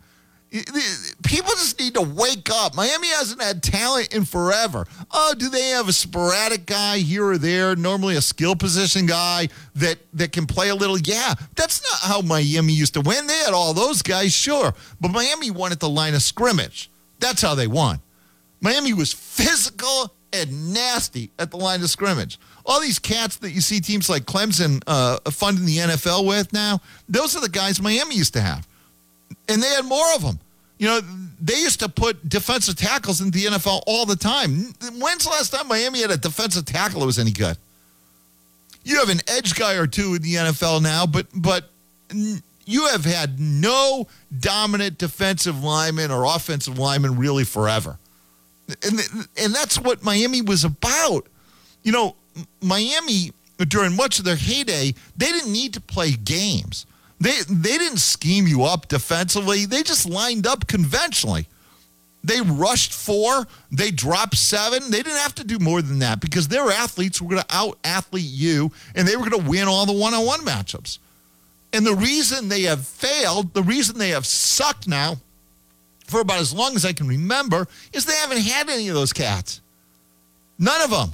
People just need to wake up. Miami hasn't had talent in forever. Oh, do they have a sporadic guy here or there? Normally a skill position guy that that can play a little. Yeah, that's not how Miami used to win. They had all those guys, sure, but Miami won at the line of scrimmage. That's how they won. Miami was physical and nasty at the line of scrimmage. All these cats that you see teams like Clemson uh, funding the NFL with now, those are the guys Miami used to have and they had more of them. You know, they used to put defensive tackles in the NFL all the time. When's the last time Miami had a defensive tackle that was any good? You have an edge guy or two in the NFL now, but but you have had no dominant defensive lineman or offensive lineman really forever. And and that's what Miami was about. You know, Miami during much of their heyday, they didn't need to play games. They they didn't scheme you up defensively. They just lined up conventionally. They rushed four. They dropped seven. They didn't have to do more than that because their athletes were going to out athlete you and they were going to win all the one on one matchups. And the reason they have failed, the reason they have sucked now for about as long as I can remember, is they haven't had any of those cats. None of them.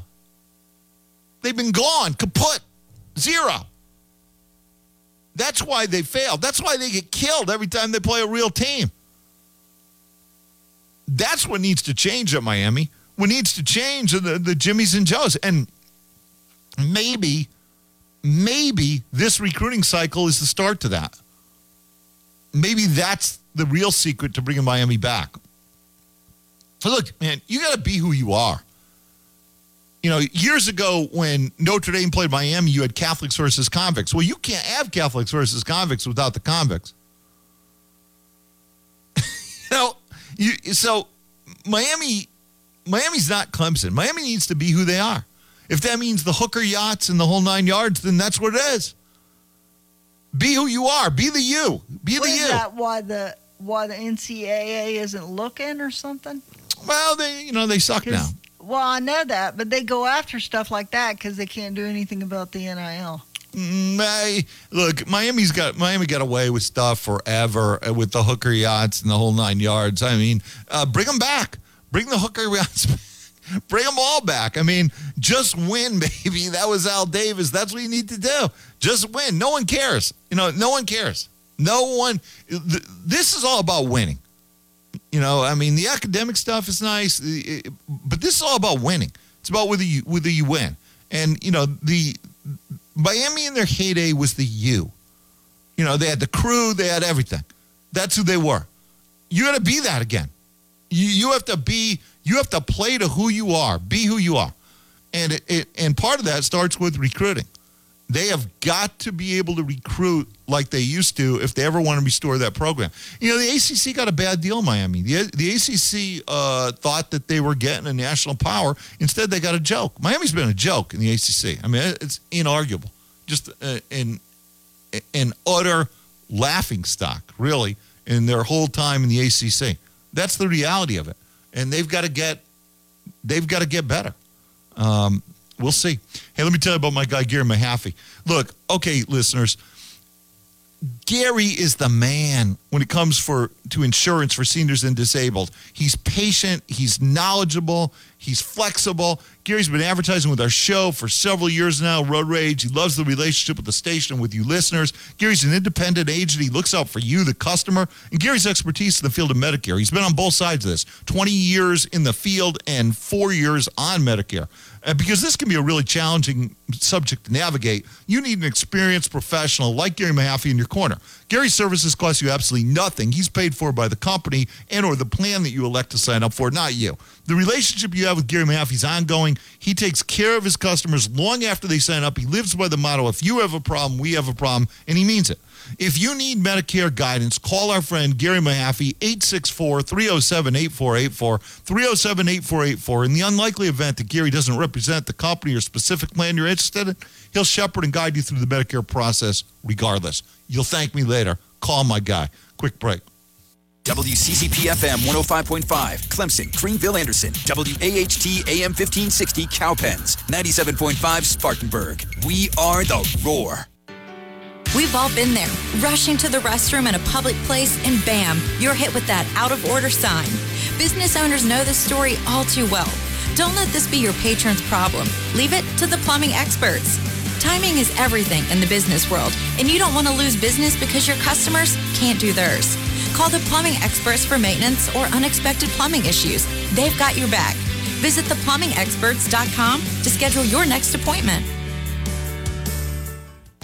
They've been gone, kaput, zero. That's why they failed. That's why they get killed every time they play a real team. That's what needs to change at Miami. What needs to change are the, the Jimmys and Joes. And maybe, maybe this recruiting cycle is the start to that. Maybe that's the real secret to bringing Miami back. Look, man, you got to be who you are. You know, years ago when Notre Dame played Miami, you had Catholics versus convicts. Well, you can't have Catholics versus convicts without the convicts. you know, you so Miami, Miami's not Clemson. Miami needs to be who they are. If that means the hooker yachts and the whole nine yards, then that's what it is. Be who you are. Be the you. Be the is you. that? Why the why the NCAA isn't looking or something? Well, they you know they suck now. Well, I know that, but they go after stuff like that because they can't do anything about the NIL. I- look, Miami's got Miami got away with stuff forever with the hooker yachts and the whole nine yards. I mean, uh, bring them back. Bring the hooker yachts. Bring them all back. I mean, just win, baby. That was Al Davis. That's what you need to do. Just win. No one cares. You know, no one cares. No one. th- This is all about winning. You know, I mean, the academic stuff is nice, but this is all about winning. It's about whether you whether you win. And you know, the Miami in their heyday was the U. You know, they had the crew, they had everything. That's who they were. You got to be that again. You you have to be you have to play to who you are, be who you are, and it, it and part of that starts with recruiting. They have got to be able to recruit like they used to if they ever want to restore that program. You know, the ACC got a bad deal Miami. The, the ACC uh, thought that they were getting a national power. Instead, they got a joke. Miami's been a joke in the ACC. I mean, it's inarguable. Just uh, an, an utter laughing stock, really, in their whole time in the ACC. That's the reality of it. And they've got to get, they've got to get better. Um, we'll see. Hey, let me tell you about my guy Gary Mahaffey. Look, okay, listeners, Gary is the man when it comes for to insurance for seniors and disabled. He's patient, he's knowledgeable, he's flexible. Gary's been advertising with our show for several years now, Road Rage. He loves the relationship with the station and with you listeners. Gary's an independent agent. He looks out for you, the customer. And Gary's expertise in the field of Medicare. He's been on both sides of this 20 years in the field and four years on Medicare. Uh, because this can be a really challenging subject to navigate, you need an experienced professional like Gary Mahaffey in your corner. Gary's services cost you absolutely nothing. He's paid for by the company and or the plan that you elect to sign up for, not you. The relationship you have with Gary Mahaffey is ongoing. He takes care of his customers long after they sign up. He lives by the motto, if you have a problem, we have a problem, and he means it. If you need Medicare guidance, call our friend Gary Mahaffey, 864 307 8484, 307 8484. In the unlikely event that Gary doesn't represent the company or specific plan you're interested in, he'll shepherd and guide you through the Medicare process regardless. You'll thank me later. Call my guy. Quick break. WCCP FM 105.5, Clemson, Greenville, Anderson. WAHT AM 1560, Cowpens. 97.5, Spartanburg. We are the Roar. We've all been there, rushing to the restroom in a public place, and bam, you're hit with that out of order sign. Business owners know this story all too well. Don't let this be your patron's problem. Leave it to the plumbing experts. Timing is everything in the business world, and you don't want to lose business because your customers can't do theirs. Call the plumbing experts for maintenance or unexpected plumbing issues. They've got your back. Visit theplumbingexperts.com to schedule your next appointment.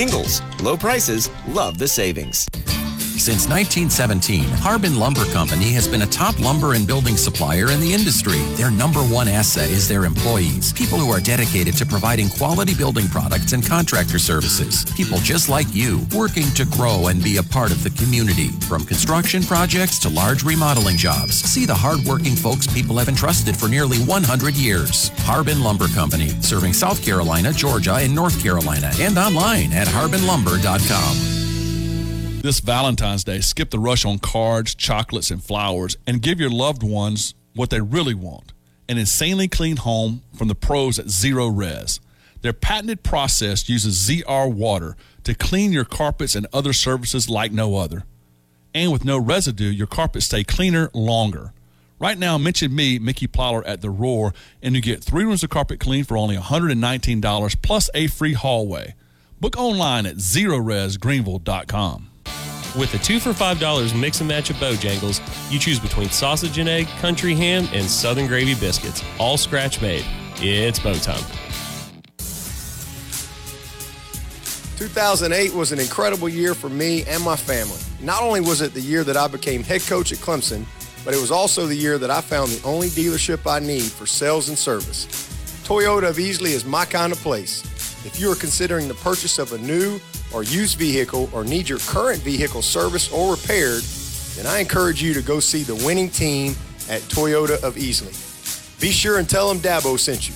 Ingles, low prices, love the savings. Since 1917, Harbin Lumber Company has been a top lumber and building supplier in the industry. Their number one asset is their employees, people who are dedicated to providing quality building products and contractor services. People just like you, working to grow and be a part of the community. From construction projects to large remodeling jobs, see the hardworking folks people have entrusted for nearly 100 years. Harbin Lumber Company, serving South Carolina, Georgia, and North Carolina, and online at harbinlumber.com. This Valentine's Day, skip the rush on cards, chocolates, and flowers and give your loved ones what they really want an insanely clean home from the pros at Zerorez. Their patented process uses ZR water to clean your carpets and other surfaces like no other. And with no residue, your carpets stay cleaner longer. Right now, mention me, Mickey Plyler at The Roar, and you get three rooms of carpet clean for only $119 plus a free hallway. Book online at zerorezgreenville.com. With a two for $5 mix and match of Bojangles, you choose between sausage and egg, country ham, and southern gravy biscuits, all scratch made. It's bow time. 2008 was an incredible year for me and my family. Not only was it the year that I became head coach at Clemson, but it was also the year that I found the only dealership I need for sales and service. Toyota of Easley is my kind of place. If you are considering the purchase of a new or used vehicle or need your current vehicle serviced or repaired, then I encourage you to go see the winning team at Toyota of Easley. Be sure and tell them Dabo sent you.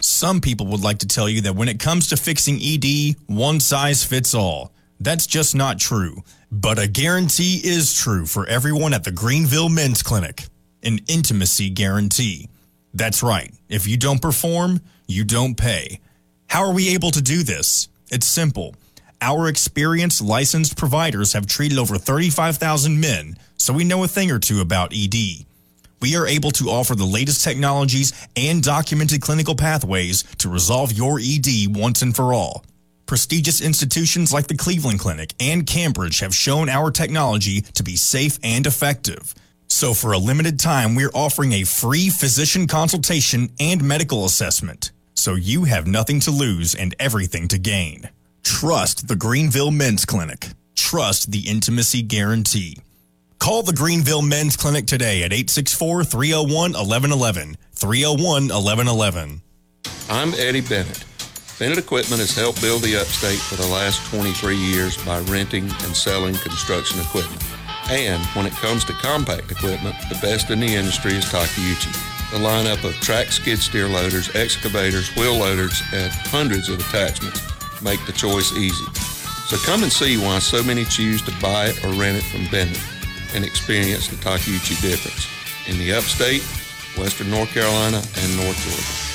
Some people would like to tell you that when it comes to fixing ED, one size fits all. That's just not true. But a guarantee is true for everyone at the Greenville Men's Clinic an intimacy guarantee. That's right. If you don't perform, you don't pay. How are we able to do this? It's simple. Our experienced licensed providers have treated over 35,000 men, so we know a thing or two about ED. We are able to offer the latest technologies and documented clinical pathways to resolve your ED once and for all. Prestigious institutions like the Cleveland Clinic and Cambridge have shown our technology to be safe and effective. So, for a limited time, we're offering a free physician consultation and medical assessment. So you have nothing to lose and everything to gain. Trust the Greenville Men's Clinic. Trust the intimacy guarantee. Call the Greenville Men's Clinic today at 864 301 1111. 301 1111. I'm Eddie Bennett. Bennett Equipment has helped build the upstate for the last 23 years by renting and selling construction equipment. And when it comes to compact equipment, the best in the industry is Takeuchi. The lineup of track skid steer loaders, excavators, wheel loaders, and hundreds of attachments make the choice easy. So come and see why so many choose to buy it or rent it from Bennett and experience the Takeuchi difference in the upstate, western North Carolina, and North Georgia.